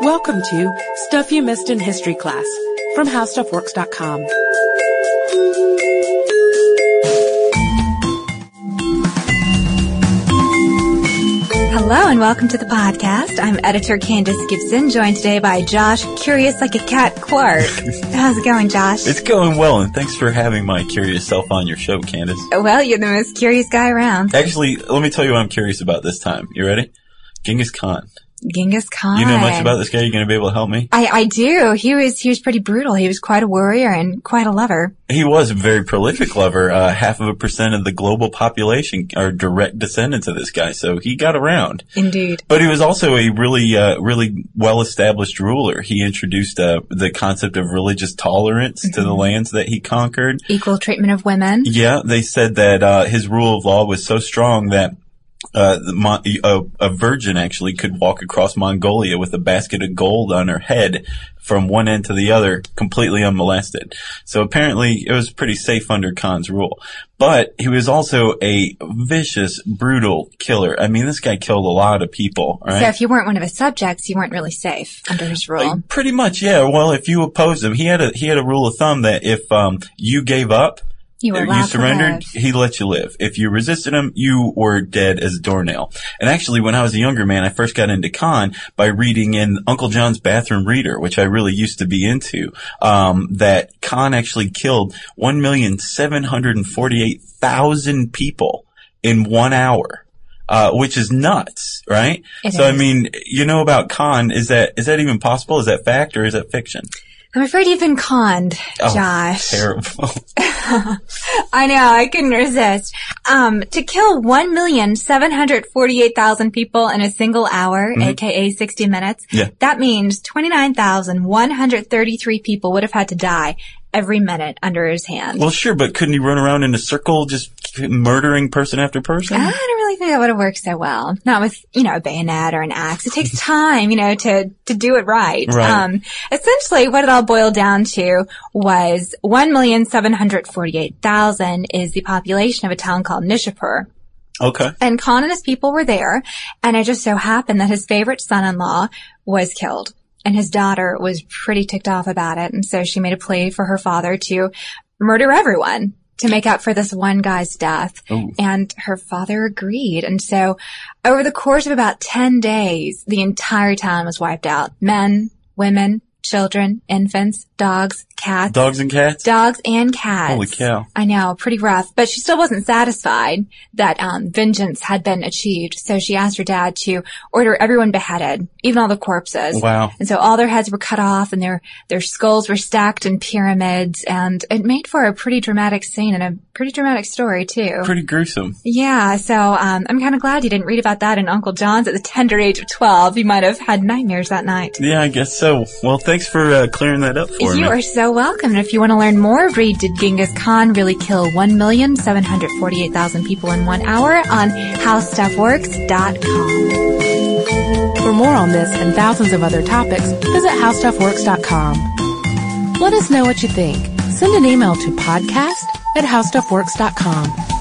Welcome to Stuff You Missed in History Class from HowStuffWorks.com. Hello and welcome to the podcast. I'm editor Candace Gibson, joined today by Josh, curious like a cat Clark. How's it going, Josh? It's going well, and thanks for having my curious self on your show, Candace. well, you're the most curious guy around. Actually, let me tell you what I'm curious about this time. You ready? Genghis Khan. Genghis Khan. You know much about this guy? You're going to be able to help me? I, I do. He was he was pretty brutal. He was quite a warrior and quite a lover. He was a very prolific lover. Uh, half of a percent of the global population are direct descendants of this guy, so he got around. Indeed. But he was also a really, uh, really well-established ruler. He introduced uh, the concept of religious tolerance to the lands that he conquered. Equal treatment of women. Yeah, they said that uh, his rule of law was so strong that uh, Mon- a, a virgin actually could walk across Mongolia with a basket of gold on her head from one end to the other, completely unmolested. So apparently, it was pretty safe under Khan's rule. But he was also a vicious, brutal killer. I mean, this guy killed a lot of people. Right? So if you weren't one of his subjects, you weren't really safe under his rule. Uh, Pretty much, yeah. Well, if you opposed him, he had a he had a rule of thumb that if um, you gave up, You you surrendered, he let you live. If you resisted him, you were dead as a doornail. And actually, when I was a younger man, I first got into Khan by reading in Uncle John's Bathroom Reader, which I really used to be into. Um, that Khan actually killed one million seven hundred and forty-eight thousand people in one hour. Uh, which is nuts, right? It so I mean, you know about Khan, is that, is that even possible? Is that fact or is that fiction? I'm afraid you've been conned, Oh, Josh. Terrible. I know, I couldn't resist. Um, to kill 1,748,000 people in a single hour, aka 60 minutes, Mm-hmm. Yeah. that means 29,133 people would have had to die every minute under his hand. Well, sure, but couldn't he run around in a circle just murdering person after person? I don't really think that would have worked so well. Not with, you know, a bayonet or an axe. It takes time, you know, to, to do it right. Right. Um, essentially what it all boiled down to was 1,748,000 is the population of a town called Nishapur. Okay. And Khan and his people were there, and it just so happened that his favorite son-in-law was killed. And his daughter was pretty ticked off about it, and so she made a plea for her father to murder everyone to make up for this one guy's death. And her father agreed. And so over the course of about 10 days, the entire town was wiped out. Men, women, children, infants, dogs, cats. Dogs and cats? Dogs and cats. Holy cow. I know, pretty rough. But she still wasn't satisfied that um, vengeance had been achieved. So she asked her dad to order everyone beheaded, even all the corpses. Wow. And so all their heads were cut off and their their skulls were stacked in pyramids, and it made for a pretty dramatic scene and a pretty dramatic story too. Pretty gruesome. yeah. So um, I'm kind of glad you didn't read about that in Uncle John's at the tender age of 12. You might have had nightmares that night. Yeah, I guess so. Well, thanks for uh, clearing that up for You me. are so welcome. And if you want to learn more, read Did Genghis Khan Really Kill 1,748,000 People in One Hour on HowStuffWorks.com. For more on this and thousands of other topics, visit HowStuffWorks.com. Let us know what you think. Send an email to podcast at HowStuffWorks.com.